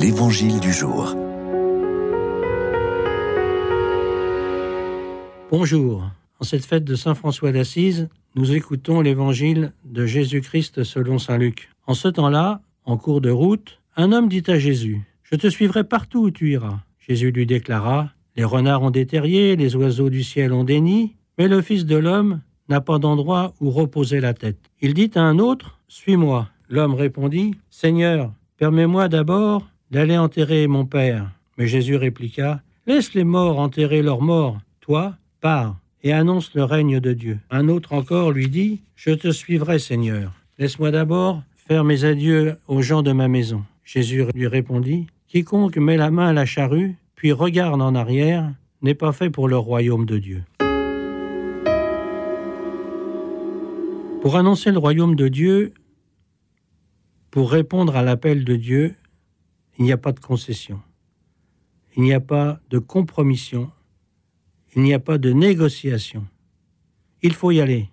L'Évangile du jour. Bonjour. En cette fête de Saint François d'Assise, nous écoutons l'Évangile de Jésus-Christ selon Saint Luc. En ce temps-là, en cours de route, un homme dit à Jésus, Je te suivrai partout où tu iras. Jésus lui déclara, Les renards ont des terriers, les oiseaux du ciel ont des nids, mais le Fils de l'homme n'a pas d'endroit où reposer la tête. Il dit à un autre, Suis-moi. L'homme répondit, Seigneur, permets-moi d'abord d'aller enterrer mon Père. Mais Jésus répliqua, Laisse les morts enterrer leurs morts. Toi, pars et annonce le règne de Dieu. Un autre encore lui dit, Je te suivrai, Seigneur. Laisse-moi d'abord faire mes adieux aux gens de ma maison. Jésus lui répondit, Quiconque met la main à la charrue, puis regarde en arrière, n'est pas fait pour le royaume de Dieu. Pour annoncer le royaume de Dieu, pour répondre à l'appel de Dieu, il n'y a pas de concession. Il n'y a pas de compromission. Il n'y a pas de négociation. Il faut y aller.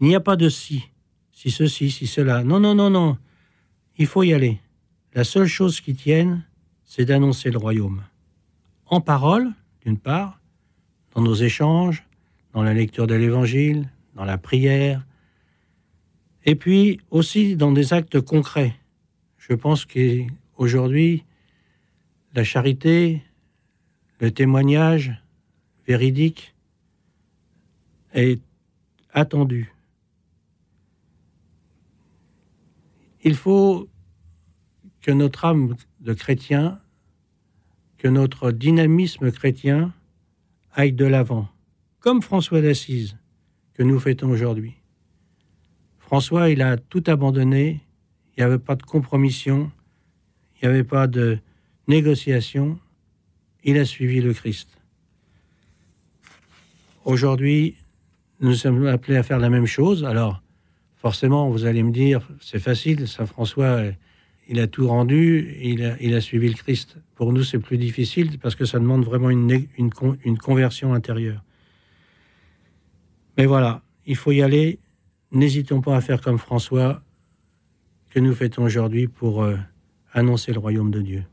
Il n'y a pas de si, si ceci, si cela. Non, non, non, non. Il faut y aller. La seule chose qui tienne, c'est d'annoncer le royaume. En parole, d'une part, dans nos échanges, dans la lecture de l'Évangile, dans la prière, et puis aussi dans des actes concrets. Je pense qu'aujourd'hui, la charité, le témoignage véridique est attendu. Il faut que notre âme de chrétien, que notre dynamisme chrétien aille de l'avant, comme François d'Assise que nous fêtons aujourd'hui. François, il a tout abandonné. Il n'y avait pas de compromission. Il n'y avait pas de négociation. Il a suivi le Christ. Aujourd'hui, nous sommes appelés à faire la même chose. Alors, forcément, vous allez me dire, c'est facile, Saint François, il a tout rendu, il a, suivi le Christ. Pour nous, c'est plus difficile parce que ça demande vraiment une conversion intérieure. Mais voilà, il faut y aller n'hésitons pas à faire comme François que nous fêtons aujourd'hui pour euh, annoncer le royaume de Dieu.